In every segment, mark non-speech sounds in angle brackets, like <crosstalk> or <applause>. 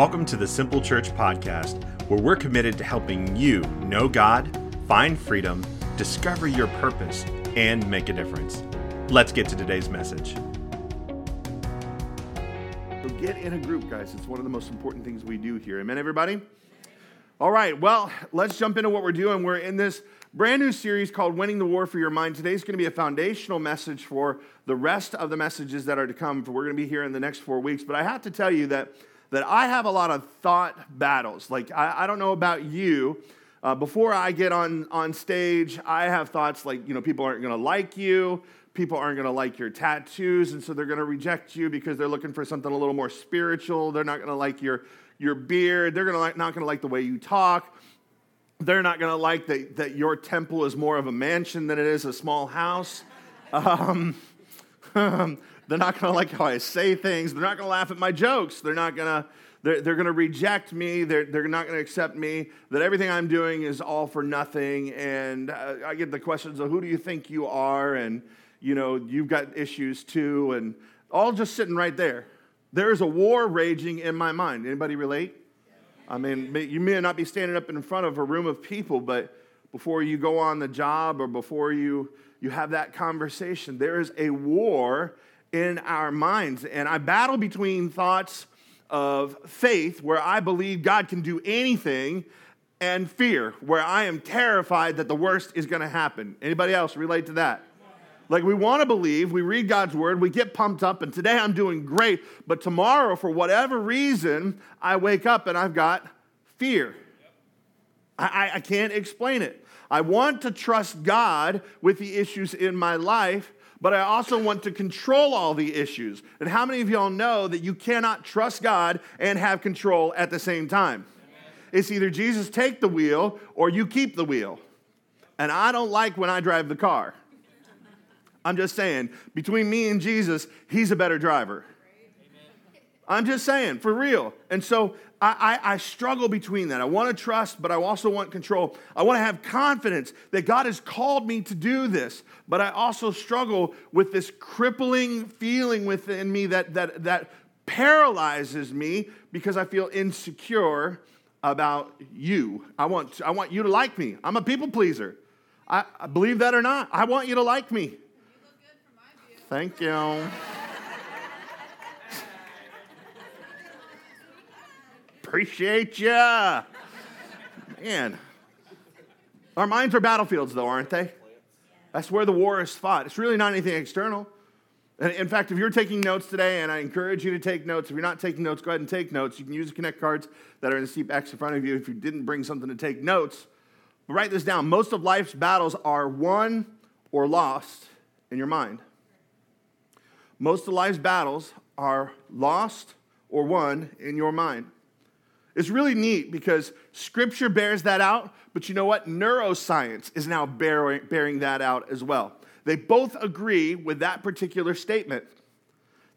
Welcome to the Simple Church Podcast, where we're committed to helping you know God, find freedom, discover your purpose, and make a difference. Let's get to today's message. So get in a group, guys. It's one of the most important things we do here. Amen, everybody? All right, well, let's jump into what we're doing. We're in this brand new series called Winning the War for Your Mind. Today's going to be a foundational message for the rest of the messages that are to come. We're going to be here in the next four weeks. But I have to tell you that that I have a lot of thought battles. Like, I, I don't know about you. Uh, before I get on, on stage, I have thoughts like, you know, people aren't going to like you. People aren't going to like your tattoos, and so they're going to reject you because they're looking for something a little more spiritual. They're not going to like your, your beard. They're gonna like, not going to like the way you talk. They're not going to like that, that your temple is more of a mansion than it is a small house. <laughs> Um, <laughs> They're not going to like how I say things. They're not going to laugh at my jokes. They're not going to they're, they're going to reject me. They're, they're not going to accept me. That everything I'm doing is all for nothing. And uh, I get the questions of who do you think you are? And, you know, you've got issues too. And all just sitting right there. There is a war raging in my mind. Anybody relate? I mean, you may not be standing up in front of a room of people, but before you go on the job or before you, you have that conversation, there is a war in our minds. And I battle between thoughts of faith, where I believe God can do anything, and fear, where I am terrified that the worst is going to happen. Anybody else relate to that? Like we want to believe, we read God's word, we get pumped up, and today I'm doing great, but tomorrow, for whatever reason, I wake up and I've got fear. I, I, can't explain it. I want to trust God with the issues in my life, but I also want to control all the issues. And how many of y'all know that you cannot trust God and have control at the same time? Amen. It's either Jesus take the wheel or you keep the wheel. And I don't like when I drive the car. I'm just saying, between me and Jesus, he's a better driver. I'm just saying, for real. And so I, I, I, struggle between that. I want to trust, but I also want control. I want to have confidence that God has called me to do this, but I also struggle with this crippling feeling within me that, that, that paralyzes me because I feel insecure about you. I want, I want you to like me. I'm a people pleaser. I, I believe that or not. I want you to like me. Thank you. Appreciate ya. Man. Our minds are battlefields, though, aren't they? That's where the war is fought. It's really not anything external. In fact, if you're taking notes today, and I encourage you to take notes, if you're not taking notes, go ahead and take notes. You can use the Connect cards that are in the seat backs in front of you if you didn't bring something to take notes. But write this down. Most of life's battles are won or lost in your mind. Most of life's battles are lost or won in your mind. It's really neat because scripture bears that out, but you know what? Neuroscience is now bearing, bearing that out as well. They both agree with that particular statement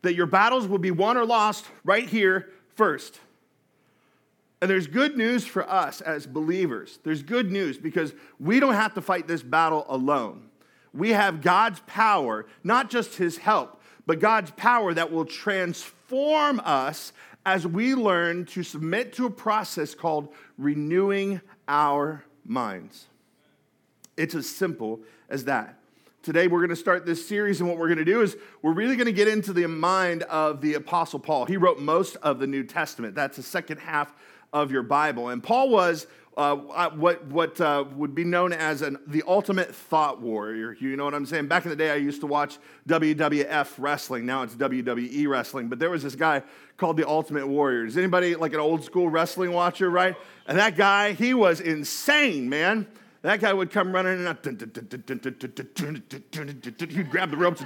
that your battles will be won or lost right here first. And there's good news for us as believers. There's good news because we don't have to fight this battle alone. We have God's power, not just His help, but God's power that will transform us as we learn to submit to a process called renewing our minds. It's as simple as that. Today, we're going to start this series, and what we're going to do is we're really going to get into the mind of the Apostle Paul. He wrote most of the New Testament, that's the second half of your Bible. And Paul was uh, what, what uh, would be known as an, the ultimate thought warrior. You know what I'm saying? Back in the day, I used to watch WWF wrestling. Now it's WWE wrestling. But there was this guy called the Ultimate Warrior. Is anybody like an old school wrestling watcher, right? And that guy, he was insane, man. That guy would come running and he'd grab the ropes.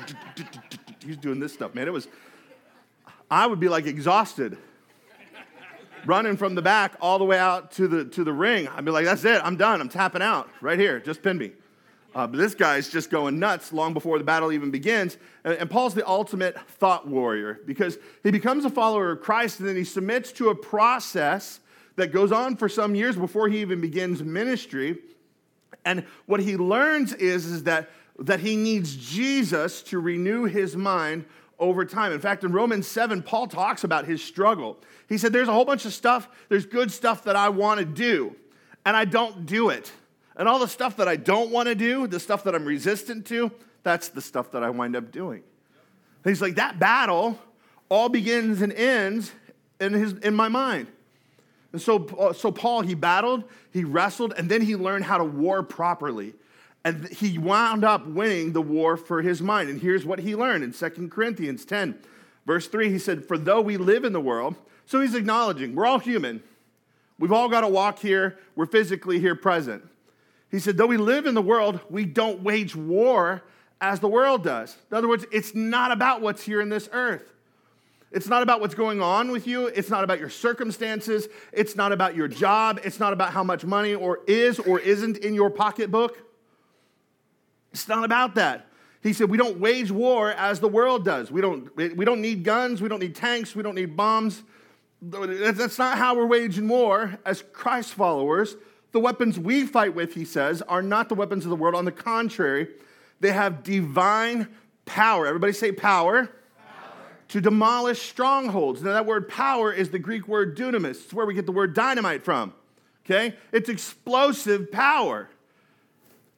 He's doing this stuff, man. It was, I would be like exhausted running from the back all the way out to the, to the ring. I'd be like, that's it, I'm done, I'm tapping out right here, just pin me. Uh, but this guy's just going nuts long before the battle even begins. And, and, Paul's the ultimate thought warrior because he becomes a follower of Christ and then he submits to a process that goes on for some years before he even begins ministry. And what he learns is, is that, that he needs Jesus to renew his mind over time. In fact, in Romans 7, Paul talks about his struggle. He said, There's a whole bunch of stuff, there's good stuff that I want to do, and I don't do it. And all the stuff that I don't want to do, the stuff that I'm resistant to, that's the stuff that I wind up doing. And he's like, That battle all begins and ends in, his, in my mind. And so, uh, so Paul, he battled, he wrestled, and then he learned how to war properly. And he wound up winning the war for his mind. And here's what he learned in 2 Corinthians 10, verse 3. He said, For though we live in the world, so he's acknowledging we're all human. We've all got to walk here. We're physically here present. He said, Though we live in the world, we don't wage war as the world does. In other words, it's not about what's here in this earth. It's not about what's going on with you. It's not about your circumstances. It's not about your job. It's not about how much money or is or isn't in your pocketbook. It's not about that. He said, We don't wage war as the world does. We don't, we don't need guns. We don't need tanks. We don't need bombs. That's not how we're waging war as Christ followers. The weapons we fight with, he says, are not the weapons of the world. On the contrary, they have divine power. Everybody say power to demolish strongholds. Now, that word power is the Greek word dunamis. It's where we get the word dynamite from. Okay? It's explosive power.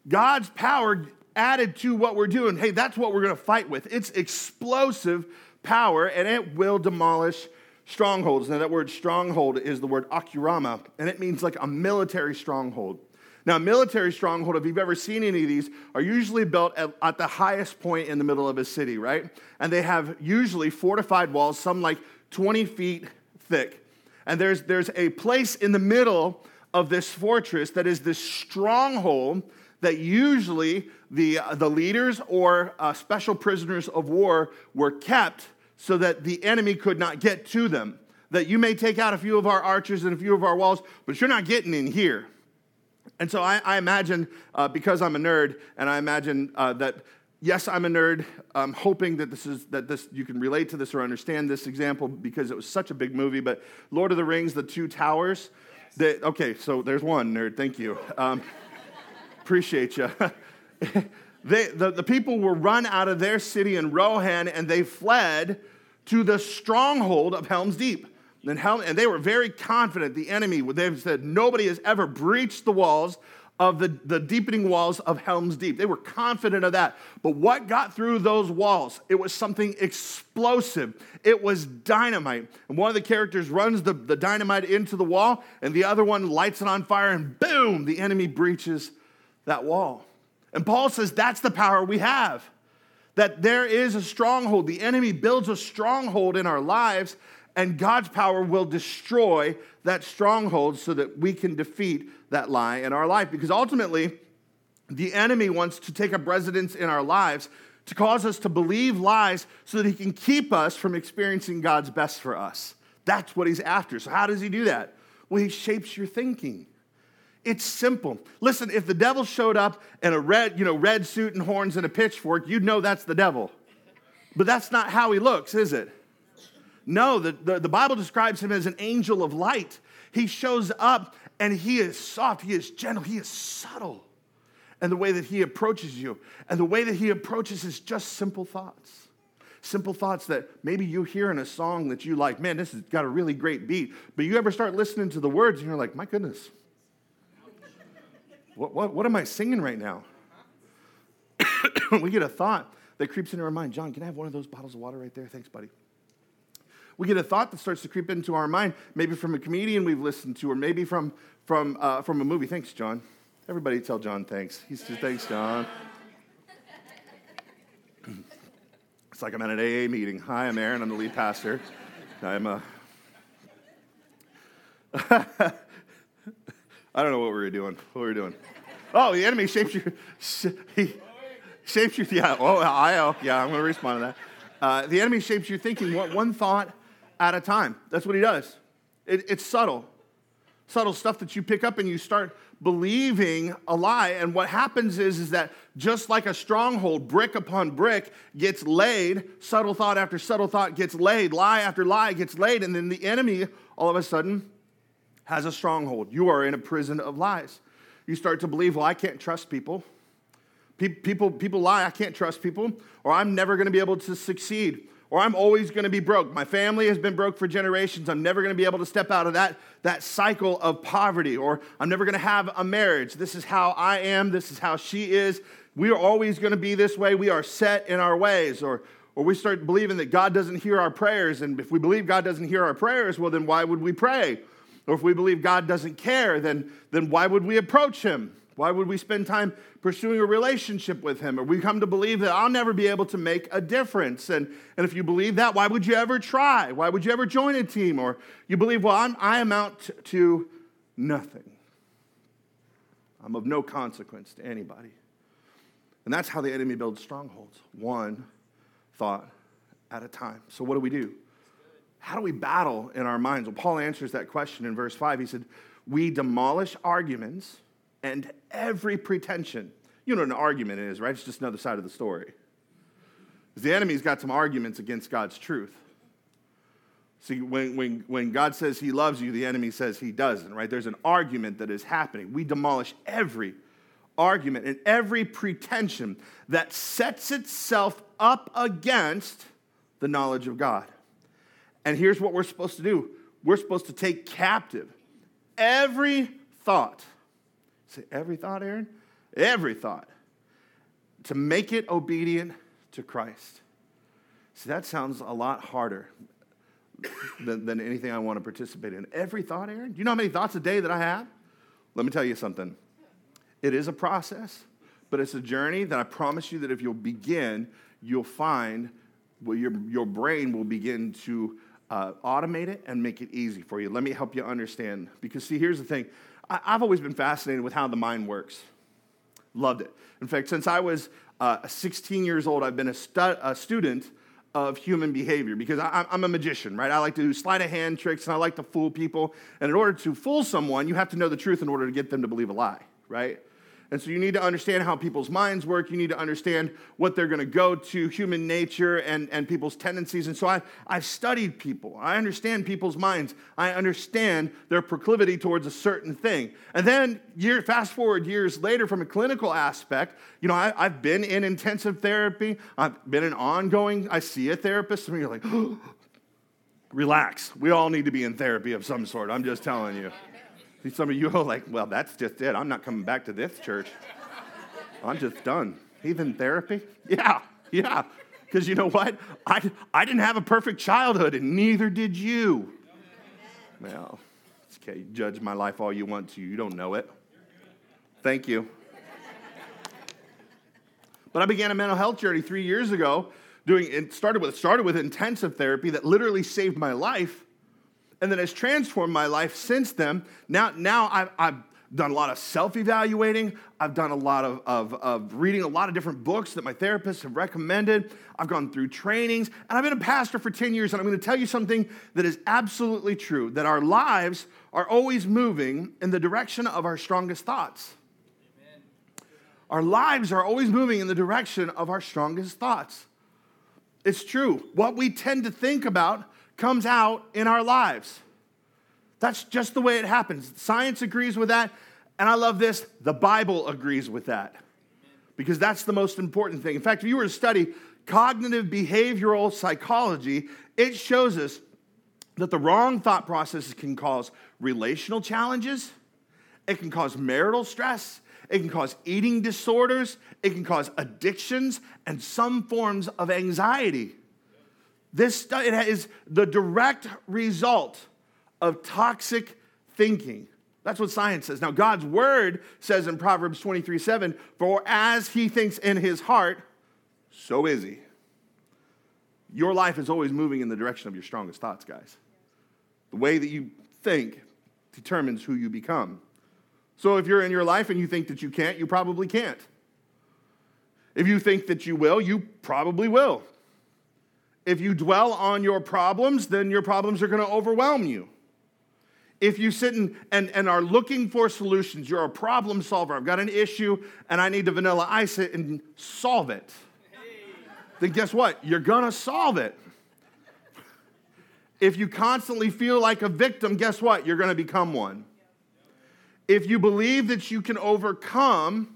God's power added to what we're doing. Hey, that's what we're going to fight with. It's explosive power, and it will demolish strongholds. Now, that word stronghold is the word ochuroma, and it means like a military stronghold. Now, military stronghold, if you've ever seen any of these, are usually built at, at, the highest point in the middle of a city, right? And they have usually fortified walls, some like 20 feet thick. And there's, there's a place in the middle of this fortress that is this stronghold that usually the, uh, the leaders or uh, special prisoners of war were kept so that the enemy could not get to them. That you may take out a few of our archers and a few of our walls, but you're not getting in here. And so I, I imagine, uh, because I'm a nerd, and I imagine uh, that yes, I'm a nerd. I'm hoping that this is that this you can relate to this or understand this example because it was such a big movie. But Lord of the Rings, the Two Towers. Yes. okay, so there's one nerd. Thank you. Um, <laughs> appreciate you. <laughs> <laughs> they, the, the people were run out of their city in Rohan, and they fled to the stronghold of Helm's Deep. And, Helm, and they were very confident, the enemy, they said, nobody has ever breached the walls of the, the deepening walls of Helm's Deep. They were confident of that. But what got through those walls? It was something explosive. It was dynamite. And one of the characters runs the, the dynamite into the wall, and the other one lights it on fire, and boom, the enemy breaches that wall. And Paul says that's the power we have. That there is a stronghold. The enemy builds a stronghold in our lives, and God's power will destroy that stronghold so that we can defeat that lie in our life. Because ultimately, the enemy wants to take up residence in our lives to cause us to believe lies so that he can keep us from experiencing God's best for us. That's what he's after. So, how does he do that? Well, he shapes your thinking. It's simple. Listen, if the devil showed up in a red, you know, red suit and horns and a pitchfork, you'd know that's the devil. But that's not how he looks, is it? No, the, the, the, Bible describes him as an angel of light. He shows up and he is soft, he is gentle, he is subtle. And the way that he approaches you, and the way that he approaches is just simple thoughts. Simple thoughts that maybe you hear in a song that you like, man, this has got a really great beat. But you ever start listening to the words and you're like, my goodness, what, what, what am I singing right now? <coughs> we get a thought that creeps into our mind. John, can I have one of those bottles of water right there? Thanks, buddy. We get a thought that starts to creep into our mind, maybe from a comedian we've listened to, or maybe from, from, uh, from a movie. Thanks, John. Everybody tell John thanks. He's just, thanks, John. <coughs> it's like I'm at an AA meeting. Hi, I'm Aaron. I'm the lead pastor. I'm a. <laughs> I don't know what we were doing. What we doing. Oh, the enemy shapes your. <laughs> Shapes your. Yeah. Oh, I. Oh, yeah. I'm going to respond to that. Uh, the enemy shapes your thinking one, one thought at a time. That's what he does. It, it's subtle, subtle stuff that you pick up and you start believing a lie. And what happens is, is that just like a stronghold, brick upon brick gets laid, subtle thought after subtle thought gets laid, lie after lie gets laid, and then the enemy all of a sudden has a stronghold. You are in a prison of lies. You start to believe, well, I can't trust people. People, people lie, I can't trust people, or I'm never to be able to succeed, or I'm always to be broke. My family has been broke for generations. I'm never to be able to step out of that, that cycle of poverty, or I'm never to have a marriage. This is how I am. This is how she is. We are always to be this way. We are set in our ways. Or, or we start believing that God doesn't hear our prayers. And if we believe God doesn't hear our prayers, well, then why would we pray? Or if we believe God doesn't care, then, then why would we approach Him? Why would we spend time pursuing a relationship with Him? Or we come to believe that I'll never be able to make a difference. And, and if you believe that, why would you ever try? Why would you ever join a team? Or you believe, well, I'm, I amount to nothing. I'm of no consequence to anybody. And that's how the enemy builds strongholds, one thought at a time. So, what do we do? How do we battle in our minds? Well, Paul answers that question in verse 5. He said, We demolish arguments and every pretension. You know what an argument is, right? It's just another side of the story. The enemy's got some arguments against God's truth. See, when, when, when God says he loves you, the enemy says he doesn't, right? There's an argument that is happening. We demolish every argument and every pretension that sets itself up against the knowledge of God. And here's what we're supposed to do we're supposed to take captive every thought Say, every thought, Aaron? Every thought. To make it obedient to Christ. See, that sounds a lot harder than, than anything I want to participate in. Every thought, Aaron? Do you know how many thoughts a day that I have? Let me tell you something. It is a process, but it's a journey that I promise you that if you'll begin, you'll find well, your, your brain will begin to uh, automate it and make it easy for you. Let me help you understand. Because, see, here's the thing I've always been fascinated with how the mind works. Loved it. In fact, since I was uh, 16 years old, I've been a, stu- a student of human behavior because I, am a magician, right? I like to do sleight of hand tricks and I like to fool people. And in order to fool someone, you have to know the truth in order to get them to believe a lie, right? And so you need to understand how people's minds work. You need to understand what they're going to go to, human nature and, and people's tendencies. And so I, I've studied people. I understand people's minds. I understand their proclivity towards a certain thing. And then, year, fast forward years later, from a clinical aspect, you know, I, have been in intensive therapy. I've been in ongoing, I see a therapist. And you're like, <gasps> relax. We all need to be in therapy of some sort. I'm just telling you. See, some of you are like, well, that's just it. I'm not coming back to this church. I'm just done. Heathen therapy? Yeah, yeah. Because you know what? I, I didn't have a perfect childhood, and neither did you. Well, it's okay. Judge my life all you want to. You don't know it. Thank you. But I began a mental health journey three years ago. Doing it started with started with intensive therapy that literally saved my life and that has transformed my life since then. Now, now I've, I've done a lot of self evaluating. I've done a lot of, of, of, reading a lot of different books that my therapists have recommended. I've gone through trainings, and I've been a pastor for 10 years. And I'm going to tell you something that is absolutely true that our lives are always moving in the direction of our strongest thoughts. Amen. Our lives are always moving in the direction of our strongest thoughts. It's true. What we tend to think about comes out in our lives. That's just the way it happens. Science agrees with that. And I love this the Bible agrees with that because that's the most important thing. In fact, if you were to study cognitive behavioral psychology, it shows us that the wrong thought processes can cause relational challenges, it can cause marital stress, it can cause eating disorders, it can cause addictions, and some forms of anxiety. This it is the direct result of toxic thinking. That's what science says. Now, God's word says in Proverbs 23 7, for as he thinks in his heart, so is he. Your life is always moving in the direction of your strongest thoughts, guys. The way that you think determines who you become. So if you're in your life and you think that you can't, you probably can't. If you think that you will, you probably will. If you dwell on your problems, then your problems are going to overwhelm you. If you sit and, and, and are looking for solutions, you're a problem solver. I've got an issue and I need to vanilla ice it and solve it. Then guess what? You're going to solve it. If you constantly feel like a victim, guess what? You're going to become one. If you believe that you can overcome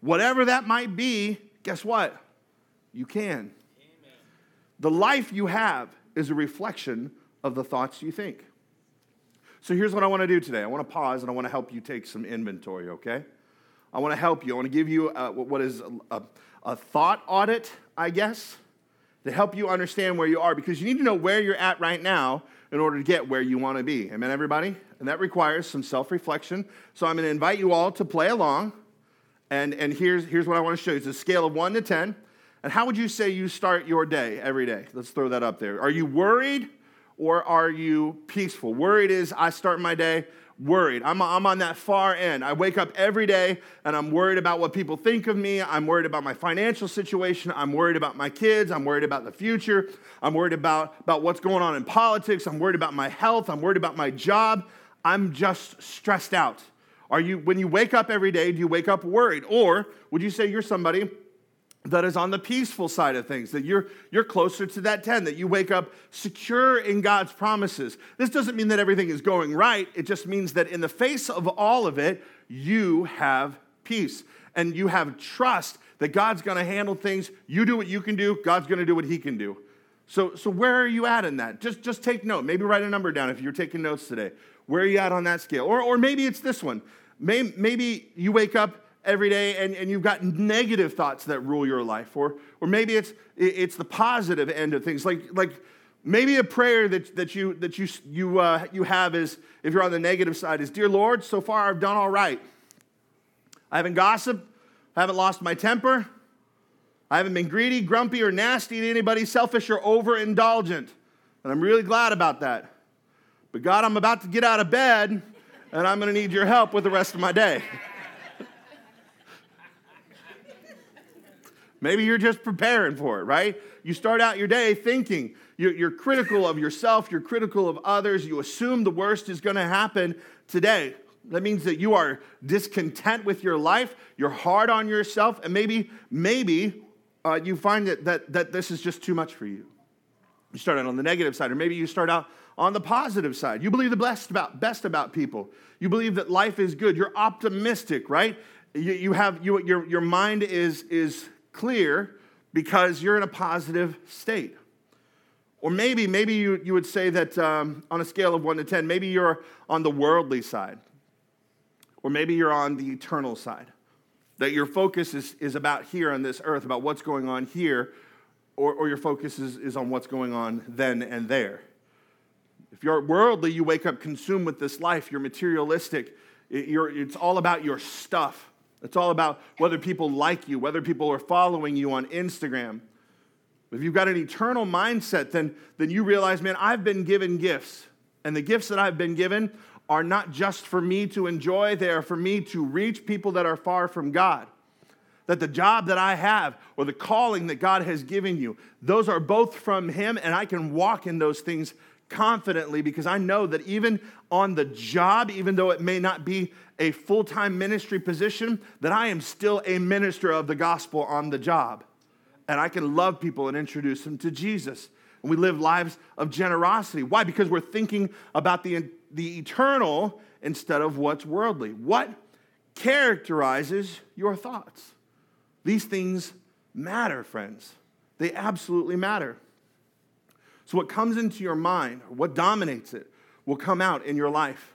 whatever that might be, guess what? You can. The life you have is a reflection of the thoughts you think. So here's what I want to do today I want to pause and I want to help you take some inventory, okay? I want to help you. I want to give you uh, a, what is a, a, a thought audit, I guess, to help you understand where you are because you need to know where you're at right now in order to get where you want to be. Amen, everybody? And that requires some self reflection. So I'm going to invite you all to play along. And, and here's, here's what I want to show you it's a scale of 1 to 10. And how would you say you start your day every day? Let's throw that up there. Are you worried or are you peaceful? Worried is I start my day worried. I'm, I'm on that far end. I wake up every day and I'm worried about what people think of me. I'm worried about my financial situation. I'm worried about my kids. I'm worried about the future. I'm worried about, about what's going on in politics. I'm worried about my health. I'm worried about my job. I'm just stressed out. Are you, when you wake up every day, do you wake up worried? Or would you say you're somebody that is on the peaceful side of things, that you're, you're closer to that 10, that you wake up secure in God's promises. This doesn't mean that everything is going right. It just means that in the face of all of it, you have peace and you have trust that God's to handle things. You do what you can do, God's to do what he can do. So, so where are you at in that? Just, just take note. Maybe write a number down if you're taking notes today. Where are you at on that scale? Or, or maybe it's this one. Maybe you wake up every day and, and you've got negative thoughts that rule your life. Or, or maybe it's, it's the positive end of things. Like, like maybe a prayer that, that, you, that you, you, uh, you have is, if you're on the negative side, is Dear Lord, so far I've done all right. I haven't gossiped, I haven't lost my temper, I haven't been greedy, grumpy, or nasty to anybody, selfish, or overindulgent. And I'm really glad about that. But God, I'm about to get out of bed and I'm going to need your help with the rest of my day. <laughs> Maybe you're just preparing for it, right? You start out your day thinking you're, critical of yourself, you're critical of others, you assume the worst is going to happen today. That means that you are discontent with your life, you're hard on yourself, and maybe, maybe uh, you find that, that, that this is just too much for you. You start out on the negative side, or maybe you start out on the positive side. You believe the best about, best about people. You believe that life is good. You're optimistic, right? You, you have, you, your, your mind is, is clear because you're in a positive state. Or maybe, maybe you, you would say that um, on a scale of one to 10, maybe you're on the worldly side. Or maybe you're on the eternal side. That your focus is, is about here on this earth, about what's going on here, or, or your focus is, is on what's going on then and there. If you're worldly, you wake up consumed with this life, you're materialistic, you're, it's all about your stuff. It's all about whether people like you, whether people are following you on Instagram. If you've got an eternal mindset, then, then you realize, man, I've been given gifts. And the gifts that I've been given are not just for me to enjoy, they are for me to reach people that are far from God. That the job that I have or the calling that God has given you, those are both from Him, and I can walk in those things confidently because I know that even on the job, even though it may not be a full time ministry position, that I am still a minister of the gospel on the job. And I can love people and introduce them to Jesus. And we live lives of generosity. Why? Because we're thinking about the, the eternal instead of what's worldly. What characterizes your thoughts? These things matter, friends. They absolutely matter. So, what comes into your mind, what dominates it, will come out in your life.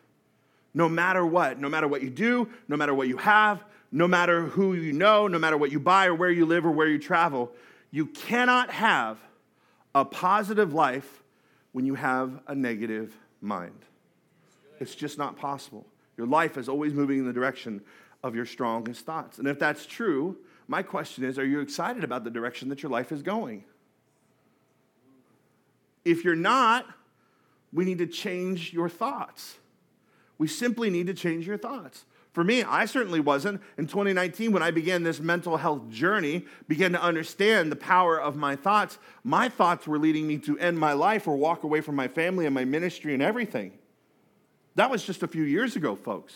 No matter what, no matter what you do, no matter what you have, no matter who you know, no matter what you buy or where you live or where you travel, you cannot have a positive life when you have a negative mind. It's just not possible. Your life is always moving in the direction of your strongest thoughts. And if that's true, my question is are you excited about the direction that your life is going? If you're not, we need to change your thoughts. We simply need to change your thoughts. For me, I certainly wasn't. In 2019, when I began this mental health journey, began to understand the power of my thoughts, my thoughts were leading me to end my life or walk away from my family and my ministry and everything. That was just a few years ago, folks.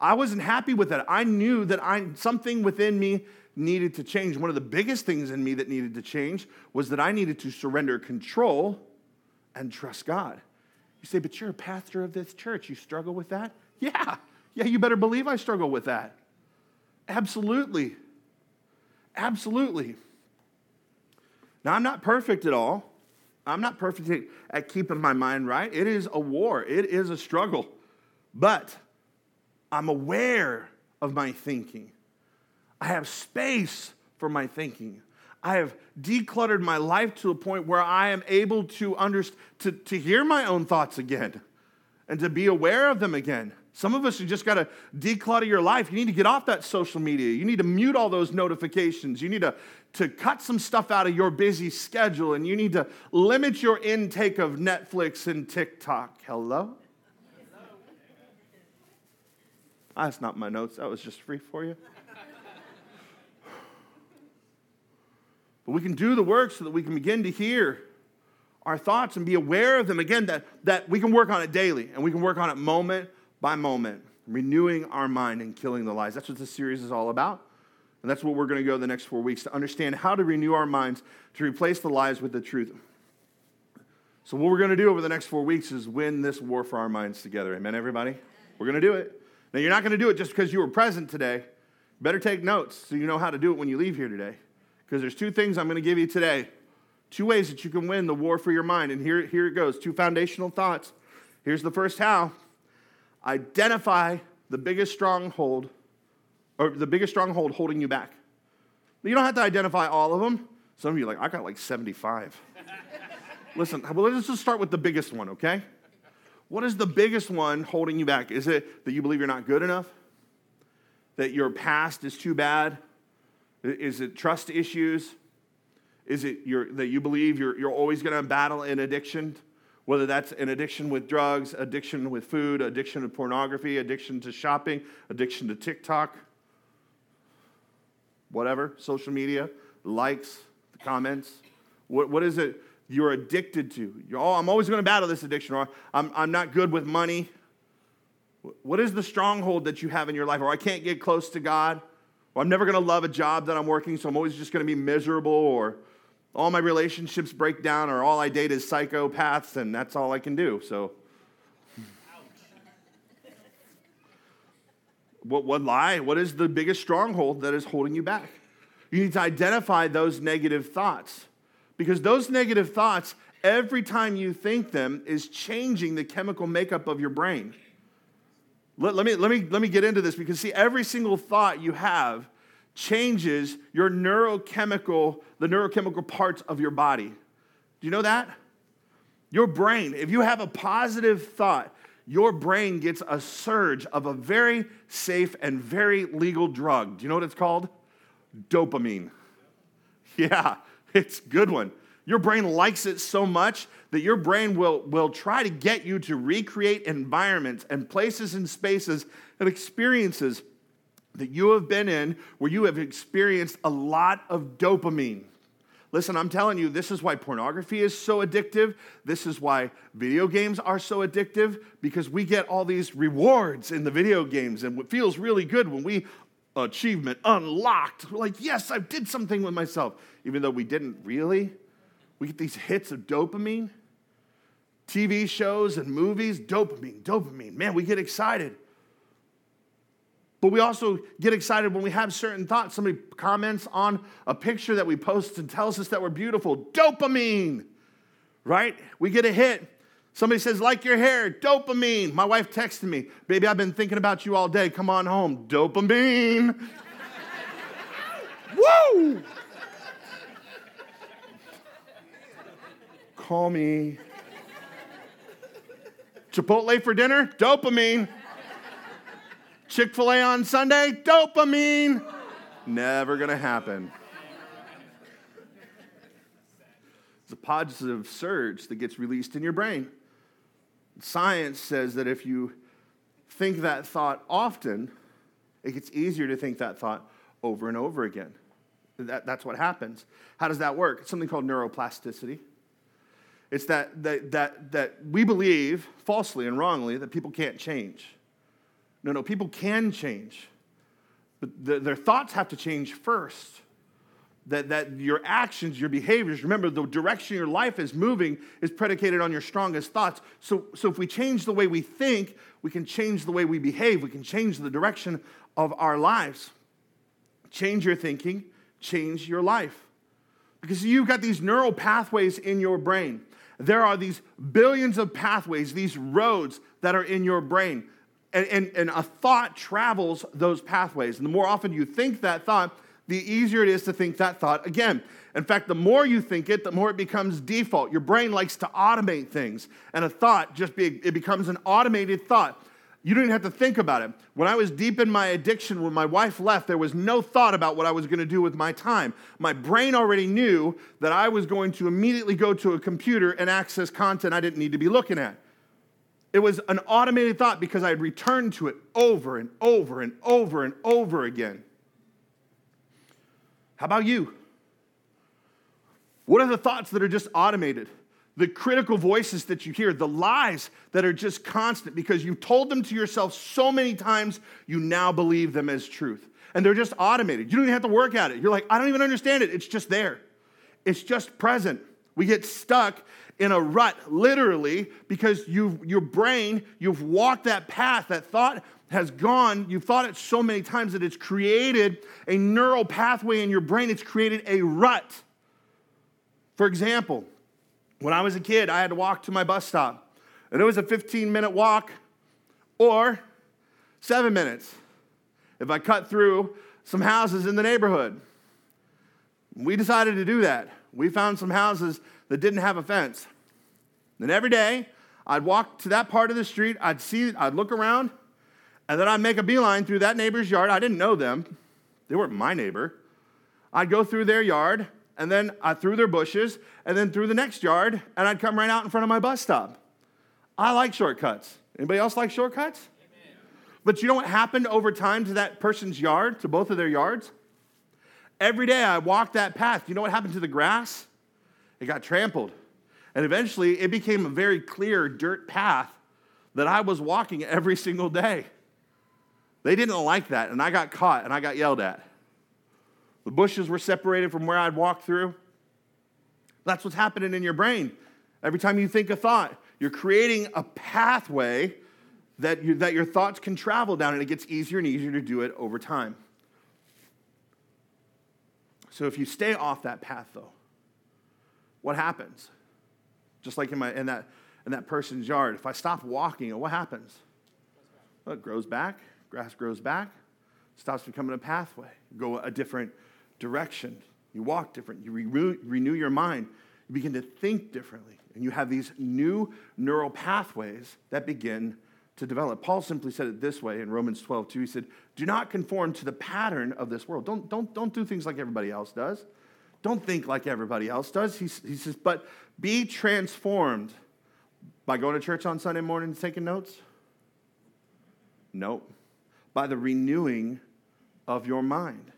I wasn't happy with that. I knew that I, something within me needed to change. One of the biggest things in me that needed to change was that I needed to surrender control and trust God. You say, but you're a pastor of this church. You struggle with that? Yeah. Yeah, you better believe I struggle with that. Absolutely. Absolutely. Now, I'm not perfect at all. I'm not perfect at keeping my mind right. It is a war, it is a struggle. But I'm aware of my thinking. I have space for my thinking. I have decluttered my life to a point where I am able to, understand, to, to hear my own thoughts again and to be aware of them again. Some of us, have just got to declutter your life. You need to get off that social media. You need to mute all those notifications. You need to, to cut some stuff out of your busy schedule, and you need to limit your intake of Netflix and TikTok. Hello? Ah, that's not my notes. That was just free for you. But we can do the work so that we can begin to hear our thoughts and be aware of them. Again, that, that we can work on it daily and we can work on it moment by moment, renewing our mind and killing the lies. That's what this series is all about. And that's what we're going to go the next four weeks to understand how to renew our minds to replace the lies with the truth. So, what we're going to do over the next four weeks is win this war for our minds together. Amen, everybody? We're going to do it. Now, you're not going to do it just because you were present today. Better take notes so you know how to do it when you leave here today. Because there's two things I'm going to give you today. Two ways that you can win the war for your mind. And here, here it goes two foundational thoughts. Here's the first how identify the biggest stronghold, or the biggest stronghold holding you back. You don't have to identify all of them. Some of you like, I got like 75. <laughs> Listen, well, let's just start with the biggest one, okay? What is the biggest one holding you back? Is it that you believe you're not good enough? That your past is too bad? Is it trust issues? Is it your, that you believe you're, you're always going to battle an addiction? Whether that's an addiction with drugs, addiction with food, addiction to pornography, addiction to shopping, addiction to TikTok, whatever, social media, likes, comments. What, what is it you're addicted to? You're, oh, I'm always going to battle this addiction, or I'm, I'm not good with money. What is the stronghold that you have in your life? Or I can't get close to God. Or I'm never going to love a job that I'm working, so I'm always just going to be miserable. Or all my relationships break down, or all I date is psychopaths, and that's all I can do. So, what, what lie? What is the biggest stronghold that is holding you back? You need to identify those negative thoughts because those negative thoughts, every time you think them, is changing the chemical makeup of your brain. Let, let, me, let, me, let me get into this because, see, every single thought you have changes your neurochemical, the neurochemical parts of your body. Do you know that? Your brain, if you have a positive thought, your brain gets a surge of a very safe and very legal drug. Do you know what it's called? Dopamine. <laughs> Yeah, it's good one. Your brain likes it so much that your brain will, will try to get you to recreate environments and places and spaces and experiences that you have been in where you have experienced a lot of dopamine. Listen, I'm telling you, this is why pornography is so addictive. This is why video games are so addictive because we get all these rewards in the video games and it feels really good when we achievement unlocked. We're like, yes, I did something with myself, even though we didn't really. We get these hits of dopamine. TV shows and movies, dopamine, dopamine. Man, we get excited. But we also get excited when we have certain thoughts. Somebody comments on a picture that we post and tells us that we're beautiful. Dopamine, right? We get a hit. Somebody says, like your hair, dopamine. My wife texted me, baby, I've been thinking about you all day. Come on home. Dopamine. <laughs> Woo! Call me. Chipotle for dinner? Dopamine. Chick fil A on Sunday? Dopamine. Never gonna happen. It's a positive surge that gets released in your brain. Science says that if you think that thought often, it gets easier to think that thought over and over again. That, that's what happens. How does that work? It's something called neuroplasticity. It's that, that, that, that we believe, falsely and wrongly, that people can't change. No, no, people can change. But the, their thoughts have to change first. That, that your actions, your behaviors, remember the direction your life is moving is predicated on your strongest thoughts. So, so if we change the way we think, we can change the way we behave, we can change the direction of our lives. Change your thinking, change your life. Because you've got these neural pathways in your brain. There are these billions of pathways, these roads that are in your brain. And, and, and a thought travels those pathways. And the more often you think that thought, the easier it is to think that thought again. In fact, the more you think it, the more it becomes default. Your brain likes to automate things, and a thought just be, it becomes an automated thought. You even have to think about it. When I was deep in my addiction, when my wife left, there was no thought about what I was going to do with my time. My brain already knew that I was going to immediately go to a computer and access content I didn't need to be looking at. It was an automated thought because I had returned to it over and over and over and over again. How about you? What are the thoughts that are just automated? The critical voices that you hear, the lies that are just constant because you've told them to yourself so many times, you now believe them as truth. And they're just automated. You don't even have to work at it. You're like, I don't even understand it. It's just there, it's just present. We get stuck in a rut, literally, because you've your brain, you've walked that path, that thought has gone, you've thought it so many times that it's created a neural pathway in your brain, it's created a rut. For example, when I was a kid, I had to walk to my bus stop, and it was a 15 minute walk or seven minutes if I cut through some houses in the neighborhood. We decided to do that. We found some houses that didn't have a fence. And every day, I'd walk to that part of the street, I'd see, I'd look around, and then I'd make a beeline through that neighbor's yard. I didn't know them, they weren't my neighbor. I'd go through their yard, and then I threw their bushes, and then through the next yard, and I'd come right out in front of my bus stop. I like shortcuts. Anybody else like shortcuts? Amen. But you know what happened over time to that person's yard, to both of their yards? Every day I walked that path. You know what happened to the grass? It got trampled. And eventually it became a very clear dirt path that I was walking every single day. They didn't like that, and I got caught and I got yelled at. The bushes were separated from where I'd walk through. That's what's happening in your brain. Every time you think a thought, you're creating a pathway that, you, that your thoughts can travel down, and it gets easier and easier to do it over time. So if you stay off that path, though, what happens? Just like in, my, in, that, in that person's yard, if I stop walking, what happens? Well, it grows back, grass grows back, stops becoming a pathway, go a different direction. You walk different, you re- renew your mind, you begin to think differently, and you have these new neural pathways that begin to develop. Paul simply said it this way in Romans 12, 2. He said, Do not conform to the pattern of this world. Don't, don't, don't do things like everybody else does. Don't think like everybody else does. He, he says, But be transformed by going to church on Sunday morning and taking notes? Nope. By the renewing of your mind.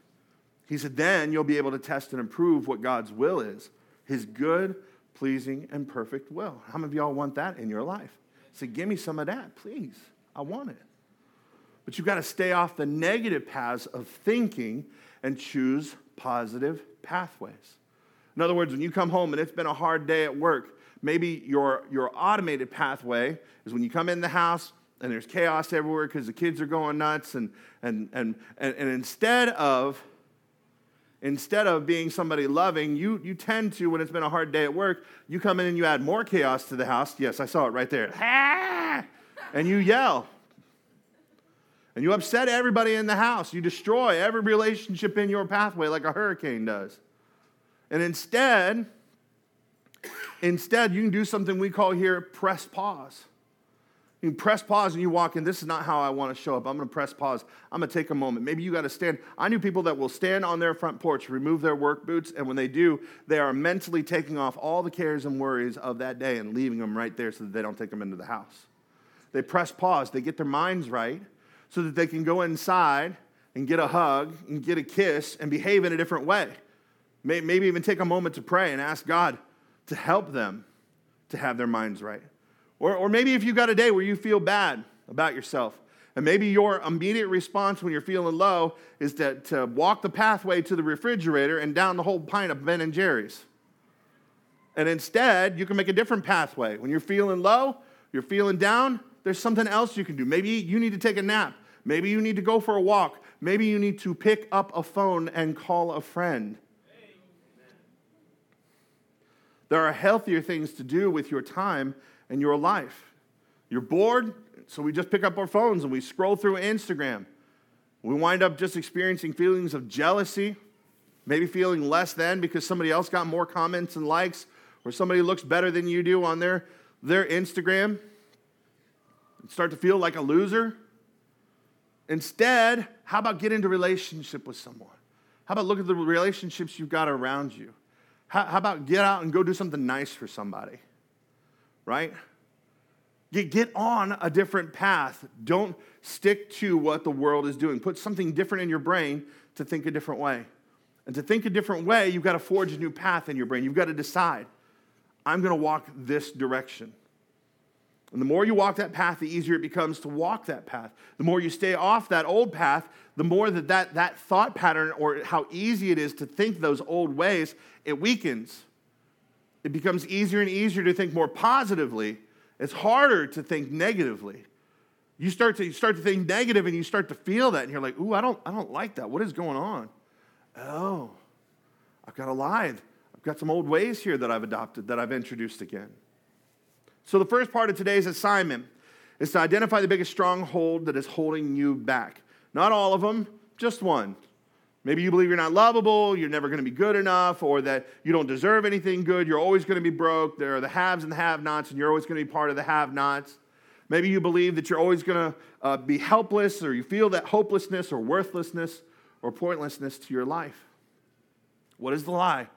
He said, Then you'll be able to test and improve what God's will is his good, pleasing, and perfect will. How many of y'all want that in your life? Say, Give me some of that, please. I want it. But you've got to stay off the negative paths of thinking and choose positive pathways. In other words, when you come home and it's been a hard day at work, maybe your, your automated pathway is when you come in the house and there's chaos everywhere because the kids are going nuts, and, and, and, and, and instead of instead of being somebody loving, you, you tend to, when it's been a hard day at work, you come in and you add more chaos to the house. Yes, I saw it right there. <laughs> And you yell. And you upset everybody in the house. You destroy every relationship in your pathway like a hurricane does. And instead, instead, you can do something we call here press pause. You press pause and you walk in. This is not how I want to show up. I'm going to press pause. I'm going to take a moment. Maybe you got to stand. I knew people that will stand on their front porch, remove their work boots, and when they do, they are mentally taking off all the cares and worries of that day and leaving them right there so that they don't take them into the house. They press pause. They get their minds right so that they can go inside and get a hug and get a kiss and behave in a different way. Maybe even take a moment to pray and ask God to help them to have their minds right. Or, or maybe if you've got a day where you feel bad about yourself, and maybe your immediate response when you're feeling low is to, to walk the pathway to the refrigerator and down the whole pint of Ben and Jerry's. And instead, you can make a different pathway. When you're feeling low, you're feeling down, there's something else you can do. Maybe you need to take a nap. Maybe you need to go for a walk. Maybe you need to pick up a phone and call a friend. There are healthier things to do with your time and your life. You're bored, so we just pick up our phones and we scroll through Instagram. We wind up just experiencing feelings of jealousy, maybe feeling less than because somebody else got more comments and likes, or somebody looks better than you do on their, their Instagram. And start to feel like a loser. Instead, how about get into relationship with someone? How about look at the relationships you've got around you? How, how about get out and go do something nice for somebody? Right? Get, get on a different path. Don't stick to what the world is doing. Put something different in your brain to think a different way. And to think a different way, you've got to forge a new path in your brain. You've got to decide, I'm going to walk this direction. And the more you walk that path, the easier it becomes to walk that path. The more you stay off that old path, the more that, that that thought pattern or how easy it is to think those old ways, it weakens. It becomes easier and easier to think more positively. It's harder to think negatively. You start to, you start to think negative and you start to feel that, and you're like, ooh, I don't, I don't like that. What is going on? Oh, I've got a lie. I've got some old ways here that I've adopted, that I've introduced again. So, the first part of today's assignment is to identify the biggest stronghold that is holding you back. Not all of them, just one. Maybe you believe you're not lovable, you're never going to be good enough, or that you don't deserve anything good, you're always going to be broke. There are the haves and the have nots, and you're always going to be part of the have nots. Maybe you believe that you're always going to uh, be helpless, or you feel that hopelessness or worthlessness or pointlessness to your life. What is the lie?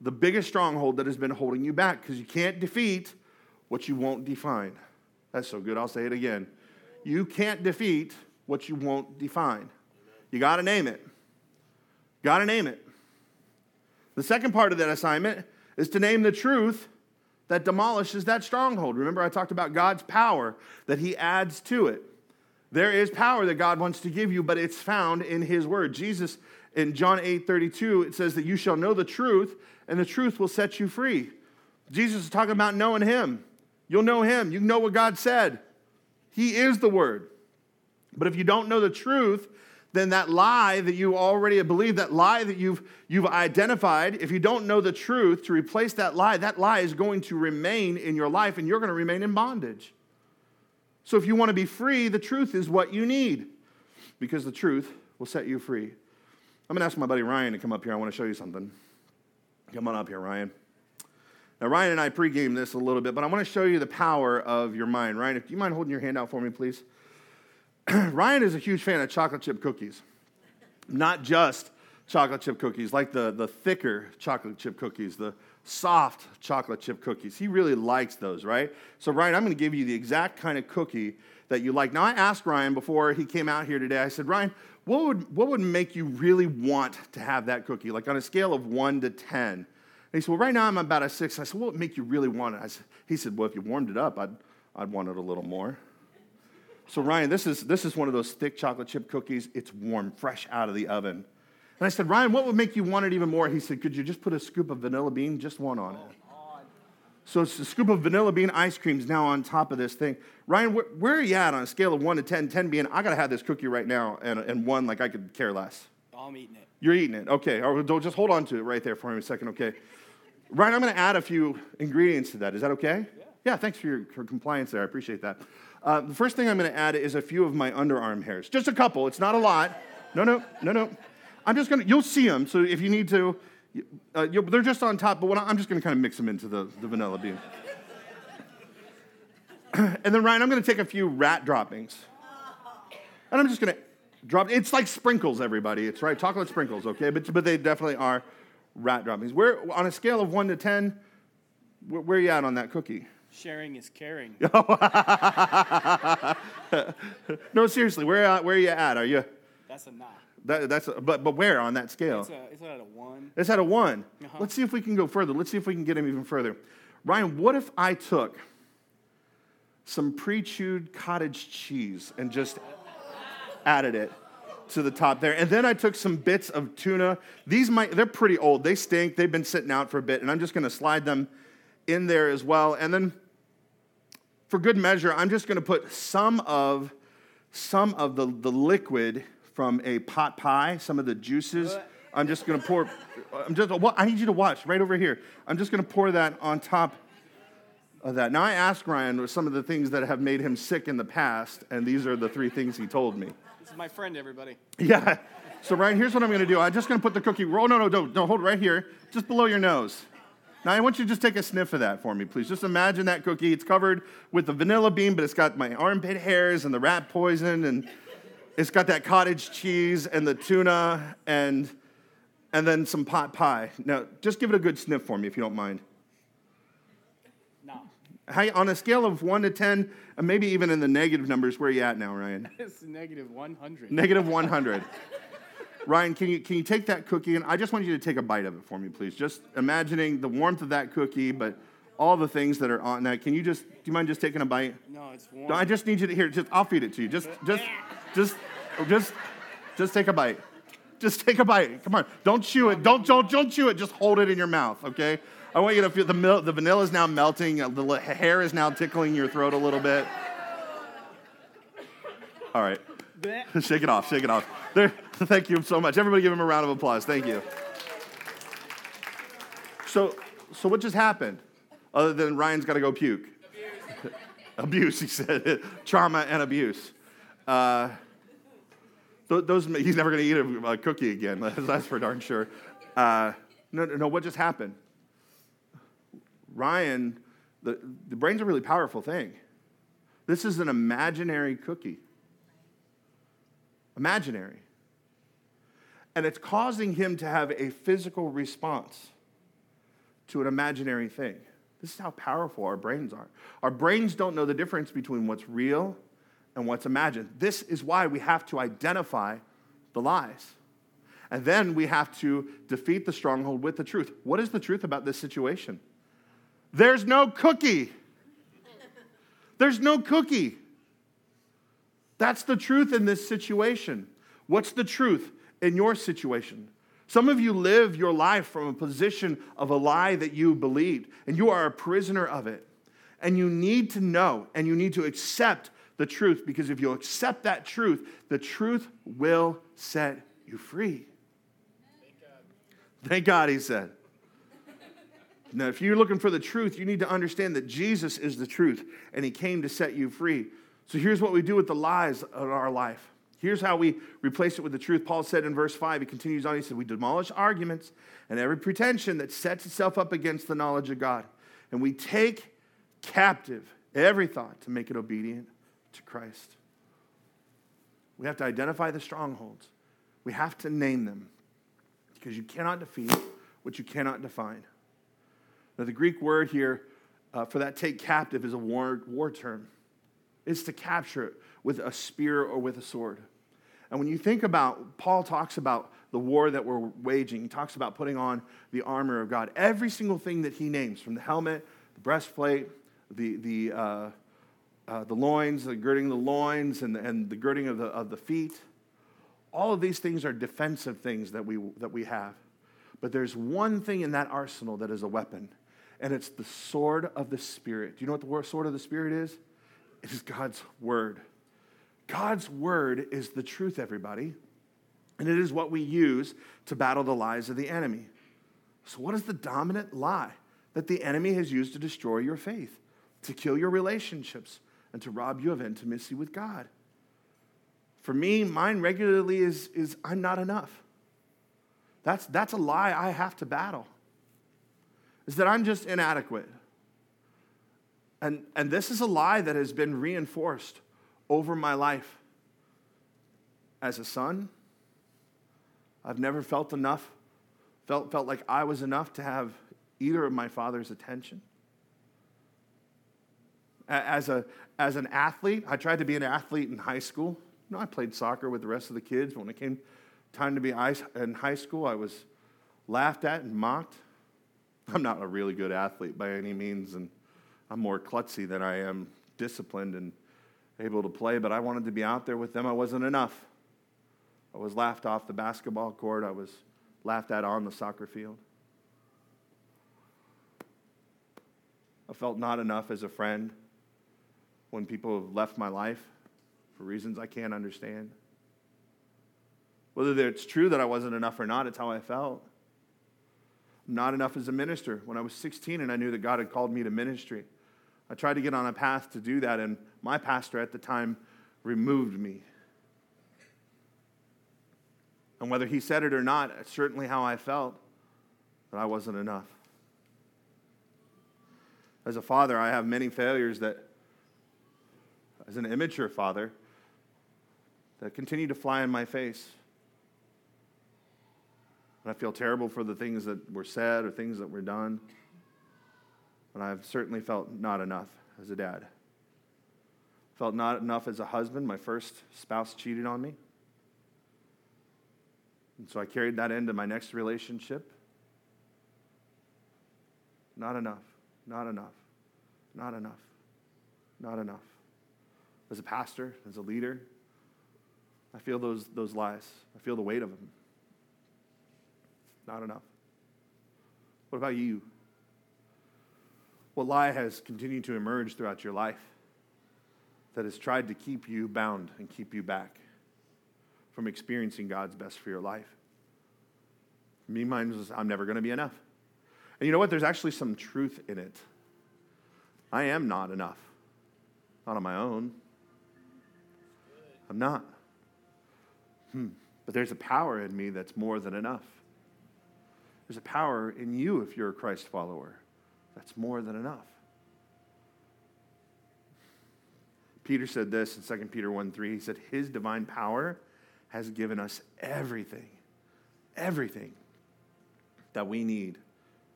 The biggest stronghold that has been holding you back because you can't defeat what you won't define. That's so good, I'll say it again. You can't defeat what you won't define. You got to name it. Got to name it. The second part of that assignment is to name the truth that demolishes that stronghold. Remember, I talked about God's power that He adds to it. There is power that God wants to give you, but it's found in His Word. Jesus, in John 8 32, it says that you shall know the truth, and the truth will set you free. Jesus is talking about knowing Him. You'll know him. You know what God said. He is the word. But if you don't know the truth, then that lie that you already believe, that lie that you've, you've identified, if you don't know the truth to replace that lie, that lie is going to remain in your life and you're going to remain in bondage. So if you want to be free, the truth is what you need because the truth will set you free. I'm going to ask my buddy Ryan to come up here. I want to show you something. Come on up here, Ryan. Now, Ryan and I pregame this a little bit, but I want to show you the power of your mind. Ryan, if you mind holding your hand out for me, please. <clears throat> Ryan is a huge fan of chocolate chip cookies, not just chocolate chip cookies, like the, the thicker chocolate chip cookies, the soft chocolate chip cookies. He really likes those, right? So, Ryan, I'm going to give you the exact kind of cookie that you like. Now, I asked Ryan before he came out here today, I said, Ryan, what would, what would make you really want to have that cookie? Like on a scale of one to 10 he said, Well, right now I'm about a six. I said, What would make you really want it? I Said, he said, Well, if you warmed it up, I'd, I'd want it a little more. So, Ryan, this is, this is one of those thick chocolate chip cookies. It's warm, fresh out of the oven. And I said, Ryan, what would make you want it even more? He said, Could you just put a scoop of vanilla bean, just one on it? So it's a scoop of vanilla bean ice cream is now on top of this thing. Ryan, where, where, are you at on a scale of 1 to 10? 10 being, I got to have this cookie right now, and, and 1, like I could care less. I'm eating it. You're eating it. Okay. Oh, or don't just hold on to it right there for me a second, okay? Ryan, I'm to add a few ingredients to that. Is that okay? Yeah. Yeah, thanks for your for compliance there. I appreciate that. Uh, the first thing I'm going to add is a few of my underarm hairs. Just a couple. It's not a lot. No, no, no, no. I'm just going to, you'll see them. So if you need to, uh, they're just on top, but I'm just going to kind of mix them into the, the vanilla bean. <coughs> and then, Ryan, I'm going to take a few rat droppings. And I'm just going to drop, it's like sprinkles, everybody. It's right, chocolate sprinkles, okay? But, but they definitely are rat droppings. Where, on a scale of one to 10, where, where are you at on that cookie? Sharing is caring. <laughs> no, seriously, where, where are you at? Are you? That's a nine. That, that's a, but but where on that scale? It's, a, it's at a one. It's at a one. Uh-huh. Let's see if we can go further. Let's see if we can get him even further. Ryan, what if I took some pre-chewed cottage cheese and just added it to the top there. And then I took some bits of tuna. These might, they're pretty old. They stink. They've been sitting out for a bit. And I'm just going to slide them in there as well. And then for good measure, I'm just going to put some of, some of the, the liquid from a pot pie, some of the juices I'm just going to pour, I'm just, well, I need you to watch right over here. I'm just going to pour that on top of that. Now, I asked Ryan some of the things that have made him sick in the past, and these are the three things he told me. This is my friend, everybody. Yeah. So, Ryan, here's what I'm going to do. I'm just going to put the cookie. roll. no, no, don't, don't hold it right here, just below your nose. Now, I want you to just take a sniff of that for me, please. Just imagine that cookie. It's covered with the vanilla bean, but it's got my armpit hairs and the rat poison, and it's got that cottage cheese and the tuna and, and then some pot pie. Now, just give it a good sniff for me, if you don't mind. No. How, on a scale of 1 to 10, and maybe even in the negative numbers, where are you at now, Ryan? <laughs> It's negative 100. Negative 100. <laughs> Ryan, can you, can you take that cookie? And I just want you to take a bite of it for me, please. Just imagining the warmth of that cookie, but all the things that are on that. Can you just, do you mind just taking a bite? No, it's warm. No, I just need you to hear. Just, I'll feed it to you. Just, just, just, just, just take a bite. Just take a bite. Come on. Don't chew it. Don't, don't, don't chew it. Just hold it in your mouth, okay? I want you to feel the, mil- the vanilla is now melting. Uh, the hair is now tickling your throat a little bit. All right. <laughs> shake it off, shake it off. There, <laughs> thank you so much. Everybody give him a round of applause. Thank you. So, so what just happened? Other than Ryan's got to go puke. Abuse. <laughs> abuse, he said. Trauma and abuse. Uh, those, he's never going to eat a, a, cookie again. That's for darn sure. Uh, no, no, no, what just happened? Ryan, the, the brain's a really powerful thing. This is an imaginary cookie imaginary. And it's causing him to have a physical response to an imaginary thing. This is how powerful our brains are. Our brains don't know the difference between what's real and what's imagined. This is why we have to identify the lies. And then we have to defeat the stronghold with the truth. What is the truth about this situation? There's no cookie. There's no cookie. That's the truth in this situation. What's the truth in your situation? Some of you live your life from a position of a lie that you believed, and you are a prisoner of it. And you need to know and you need to accept the truth because if you accept that truth, the truth will set you free. Thank God, Thank God he said. Now, if you're looking for the truth, you need to understand that Jesus is the truth and he came to set you free. So here's what we do with the lies of our life. Here's how we replace it with the truth. Paul said in verse 5, he continues on, he said, We demolish arguments and every pretension that sets itself up against the knowledge of God. And we take captive every thought to make it obedient to Christ. We have to identify the strongholds, we have to name them because you cannot defeat what you cannot define. Now, the Greek word here uh, for that take captive is a war, war term is to capture it with a spear or with a sword. And when you think about, Paul talks about the war that we're waging, he talks about putting on the armor of God. Every single thing that he names, from the helmet, the breastplate, the, the, uh, uh, the loins, the girding the loins, and the, and the girding of the, of the feet, all of these things are defensive things that we, that we have. But there's one thing in that arsenal that is a weapon, and it's the sword of the Spirit. Do you know what the sword of the Spirit is? It is God's word. God's word is the truth, everybody. And it is what we use to battle the lies of the enemy. So, what is the dominant lie that the enemy has used to destroy your faith, to kill your relationships, and to rob you of intimacy with God? For me, mine regularly is, is I'm not enough. That's, that's a lie I have to battle. Is that I'm just inadequate. And, and this is a lie that has been reinforced over my life. As a son, I've never felt enough, felt, felt like I was enough to have either of my father's attention. As, a, as an athlete, I tried to be an athlete in high school. You know, I played soccer with the rest of the kids. When it came time to be in high school, I was laughed at and mocked. I'm not a really good athlete by any means, and I'm more klutzy than I am disciplined and able to play, but I wanted to be out there with them. I wasn't enough. I was laughed off the basketball court, I was laughed at on the soccer field. I felt not enough as a friend when people have left my life for reasons I can't understand. Whether it's true that I wasn't enough or not, it's how I felt. Not enough as a minister. When I was 16 and I knew that God had called me to ministry, I tried to get on a path to do that, and my pastor at the time removed me. And whether he said it or not, certainly how I felt that I wasn't enough. As a father, I have many failures that, as an immature father, that continue to fly in my face. And I feel terrible for the things that were said or things that were done. And I've certainly felt not enough as a dad. Felt not enough as a husband. My first spouse cheated on me. And so I carried that into my next relationship. Not enough, not enough, not enough, not enough. As a pastor, as a leader, I feel those, those lies. I feel the weight of them. Not enough. What about you? What lie has continued to emerge throughout your life that has tried to keep you bound and keep you back from experiencing God's best for your life? Me, mine was I'm never going to be enough. And you know what? There's actually some truth in it. I am not enough. Not on my own. I'm not. Hmm. But there's a power in me that's more than enough. There's a power in you if you're a Christ follower that's more than enough. Peter said this in 2 Peter 1 3. He said, His divine power has given us everything, everything that we need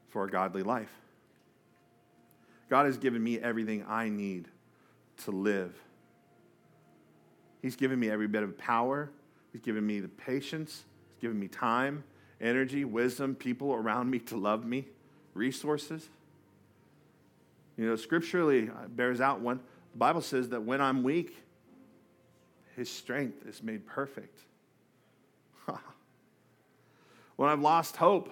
for a godly life. God has given me everything I need to live. He's given me every bit of power, He's given me the patience, He's given me time, energy, wisdom, people around me to love me, resources. You know, scripturally uh, bears out when the Bible says that when I'm weak, his strength is made perfect. <laughs> when I've lost hope,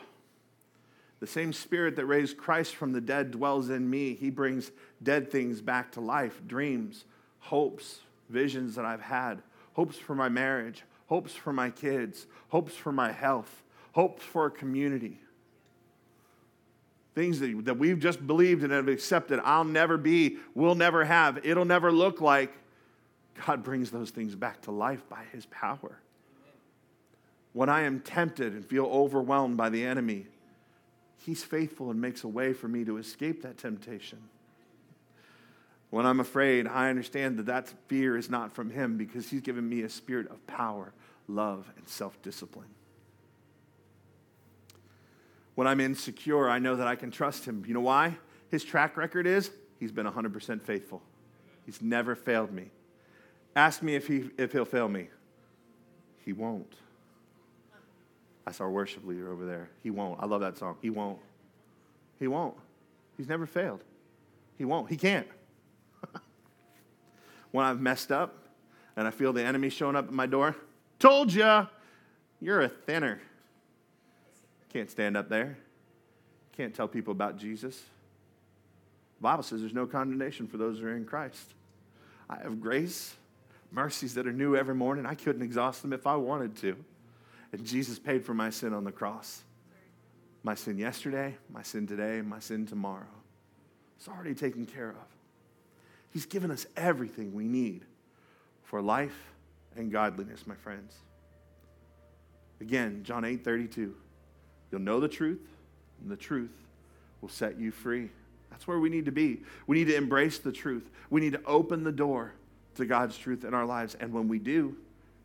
the same spirit that raised Christ from the dead dwells in me. He brings dead things back to life dreams, hopes, visions that I've had, hopes for my marriage, hopes for my kids, hopes for my health, hopes for a community things that, that we've just believed and have accepted, I'll never be, will never have, it'll never look like. God brings those things back to life by his power. When I am tempted and feel overwhelmed by the enemy, he's faithful and makes a way for me to escape that temptation. When I'm afraid, I understand that that fear is not from him because he's given me a spirit of power, love, and self discipline. When I'm insecure, I know that I can trust him. You know why? His track record is he's been 100% faithful. He's never failed me. Ask me if, he, if he'll fail me. He won't. That's our worship leader over there. He won't. I love that song. He won't. He won't. He's never failed. He won't. He can't. <laughs> when I've messed up and I feel the enemy showing up at my door, told ya, you're a thinner. Can't stand up there. Can't tell people about Jesus. The Bible says there's no condemnation for those who are in Christ. I have grace, mercies that are new every morning. I couldn't exhaust them if I wanted to. And Jesus paid for my sin on the cross. My sin yesterday, my sin today, my sin tomorrow. It's already taken care of. He's given us everything we need for life and godliness, my friends. Again, John 8 32. You'll know the truth, and the truth will set you free. That's where we need to be. We need to embrace the truth. We need to open the door to God's truth in our lives. And when we do,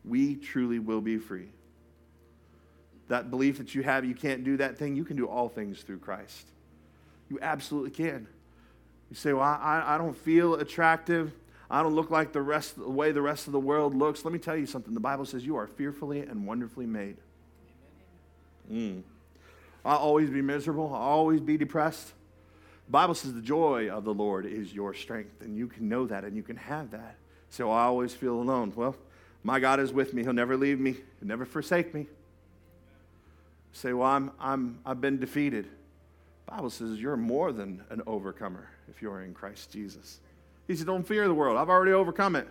we truly will be free. That belief that you have, you can't do that thing, you can do all things through Christ. You absolutely can. You say, Well, I, I don't feel attractive. I don't look like the rest the way the rest of the world looks. Let me tell you something. The Bible says you are fearfully and wonderfully made. Mm. I'll always be miserable. I'll always be depressed. The Bible says the joy of the Lord is your strength, and you can know that and you can have that. So I always feel alone. Well, my God is with me. He'll never leave me. He'll never forsake me. Say, well, I'm, I'm, I've been defeated. The Bible says you're more than an overcomer if you're in Christ Jesus. He said, don't fear the world. I've already overcome it.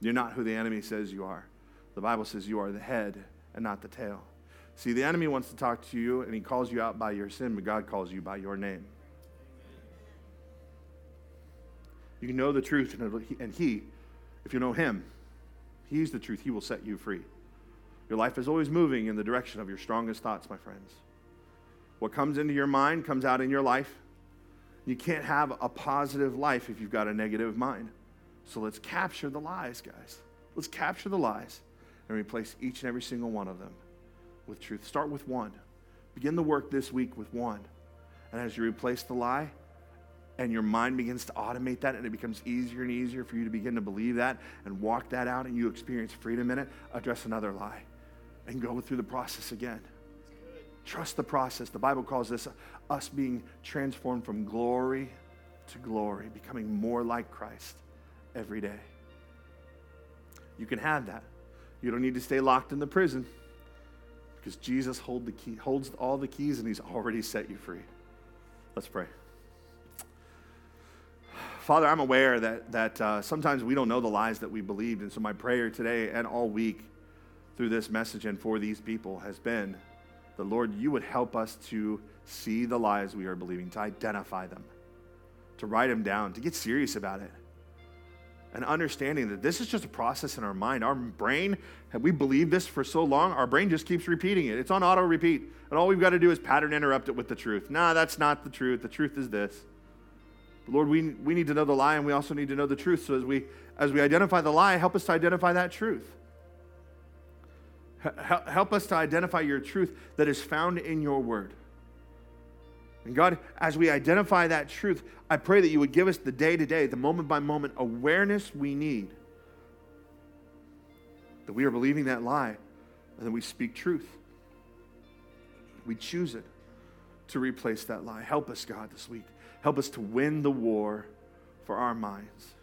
You're not who the enemy says you are. The Bible says you are the head and not the tail. See, the enemy wants to talk to you and he calls you out by your sin, but God calls you by your name. You can know the truth, and he, if you know him, he's the truth. He will set you free. Your life is always moving in the direction of your strongest thoughts, my friends. What comes into your mind comes out in your life. You can't have a positive life if you've got a negative mind. So let's capture the lies, guys. Let's capture the lies and replace each and every single one of them with truth. Start with one. Begin the work this week with one. And as you replace the lie, and your mind begins to automate that, and it becomes easier and easier for you to begin to believe that and walk that out, and you experience freedom in it, address another lie and go through the process again. Trust the process. The Bible calls this us being transformed from glory to glory, becoming more like Christ every day. You can have that. You don't need to stay locked in the prison because Jesus hold the key, holds all the keys and he's already set you free. Let's pray. Father, I'm aware that, that uh, sometimes we don't know the lies that we believed. And so my prayer today and all week through this message and for these people has been the Lord, you would help us to see the lies we are believing, to identify them, to write them down, to get serious about it. And understanding that this is just a process in our mind. Our brain, we believe this for so long, our brain just keeps repeating it. It's on auto repeat. And all we've got to do is pattern interrupt it with the truth. Nah, that's not the truth. The truth is this. But Lord, we, we need to know the lie and we also need to know the truth. So as we as we identify the lie, help us to identify that truth. Help us to identify your truth that is found in your word. And God, as we identify that truth, I pray that you would give us the day to day, the moment by moment awareness we need that we are believing that lie and that we speak truth. We choose it to replace that lie. Help us, God, this week. Help us to win the war for our minds.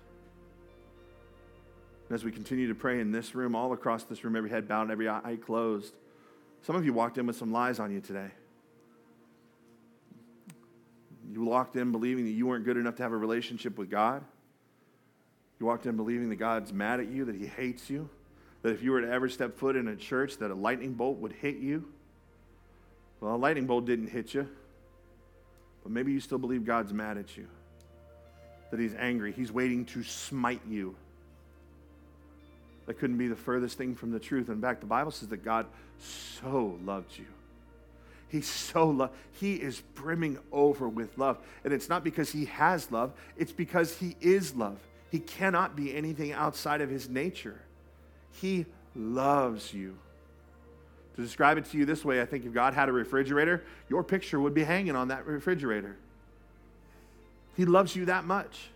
And as we continue to pray in this room, all across this room, every head bowed, every eye closed, some of you walked in with some lies on you today. You walked in believing that you weren't good enough to have a relationship with God. You walked in believing that God's mad at you, that He hates you, that if you were to ever step foot in a church, that a lightning bolt would hit you. Well, a lightning bolt didn't hit you, but maybe you still believe God's mad at you, that He's angry, He's waiting to smite you. That couldn't be the furthest thing from the truth. In fact, the Bible says that God so loved you. He so love. He is brimming over with love. And it's not because he has love, it's because he is love. He cannot be anything outside of his nature. He loves you. To describe it to you this way, I think if God had a refrigerator, your picture would be hanging on that refrigerator. He loves you that much.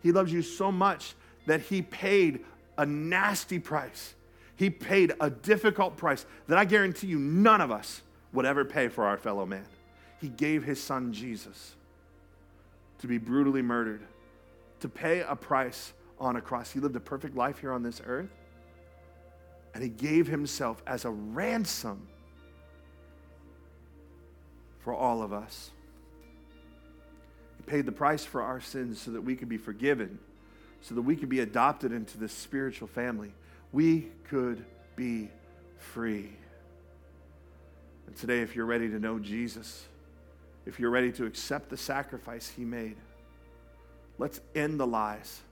He loves you so much that he paid a nasty price. He paid a difficult price that I guarantee you none of us would ever pay for our fellow man. He gave his son Jesus to be brutally murdered, to pay a price on a cross. He lived a perfect life here on this earth, and he gave himself as a ransom for all of us. He paid the price for our sins so that we could be forgiven so that we could be adopted into this spiritual family. We could be free. And today, if you're ready to know Jesus, if you're ready to accept the sacrifice he made, let's end the lies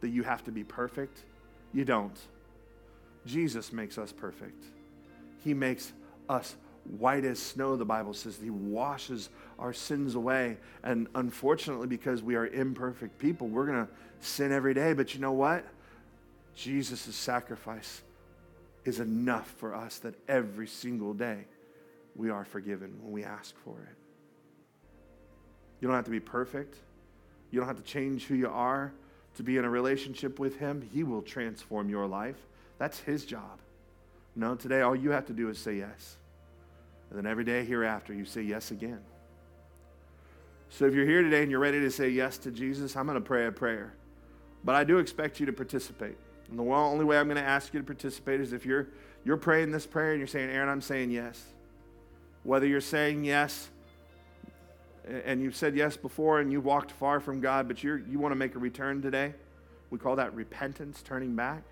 that you have to be perfect. You don't. Jesus makes us perfect. He makes us white as snow, the Bible says. He washes our sins away. And unfortunately, because we are imperfect people, we're going to sin every day. But you know what? Jesus' sacrifice is enough for us that every single day we are forgiven when we ask for it. You don't have to be perfect. You don't have to change who you are to be in a relationship with Him. He will transform your life. That's His job. No, today all you have to do is say yes. And then every day hereafter, you say yes again. So if you're here today and you're ready to say yes to Jesus, I'm going to pray a prayer. But I do expect you to participate. And the only way I'm going to ask you to participate is if you're, you're praying this prayer and you're saying, Aaron, I'm saying yes. Whether you're saying yes and you've said yes before and you've walked far from God, but you you want to make a return today, We call that repentance, turning back.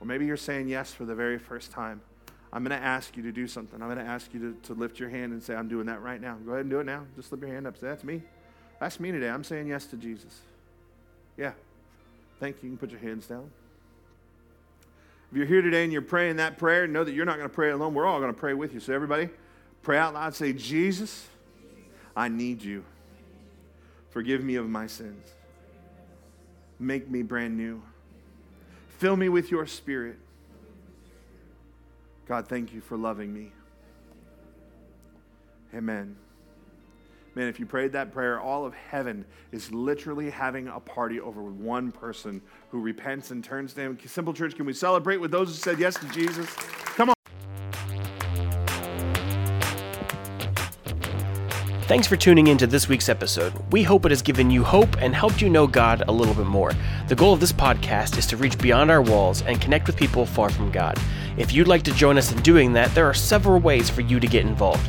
Or maybe you're saying yes for the very first time. I'm going to ask you to do something. I'm going to ask you to, to lift your hand and say, I'm doing that right now. Go ahead and do it now. Just slip your hand up. Say, That's me. That's me today. I'm saying yes to Jesus. Yeah. Thank you. You can put your hands down. If you're here today and you're praying that prayer, know that you're not going to pray alone. We're all going to pray with you. So, everybody, pray out loud. Say, Jesus, I need you. Forgive me of my sins. Make me brand new. Fill me with your spirit. God, thank you for loving me. Amen. Man, if you prayed that prayer, all of heaven is literally having a party over one person who repents and turns to Him. Simple Church, can we celebrate with those who said yes to Jesus? Thanks for tuning in to this week's episode. We hope it has given you hope and helped you know God a little bit more. The goal of this podcast is to reach beyond our walls and connect with people far from God. If you'd like to join us in doing that, there are several ways for you to get involved.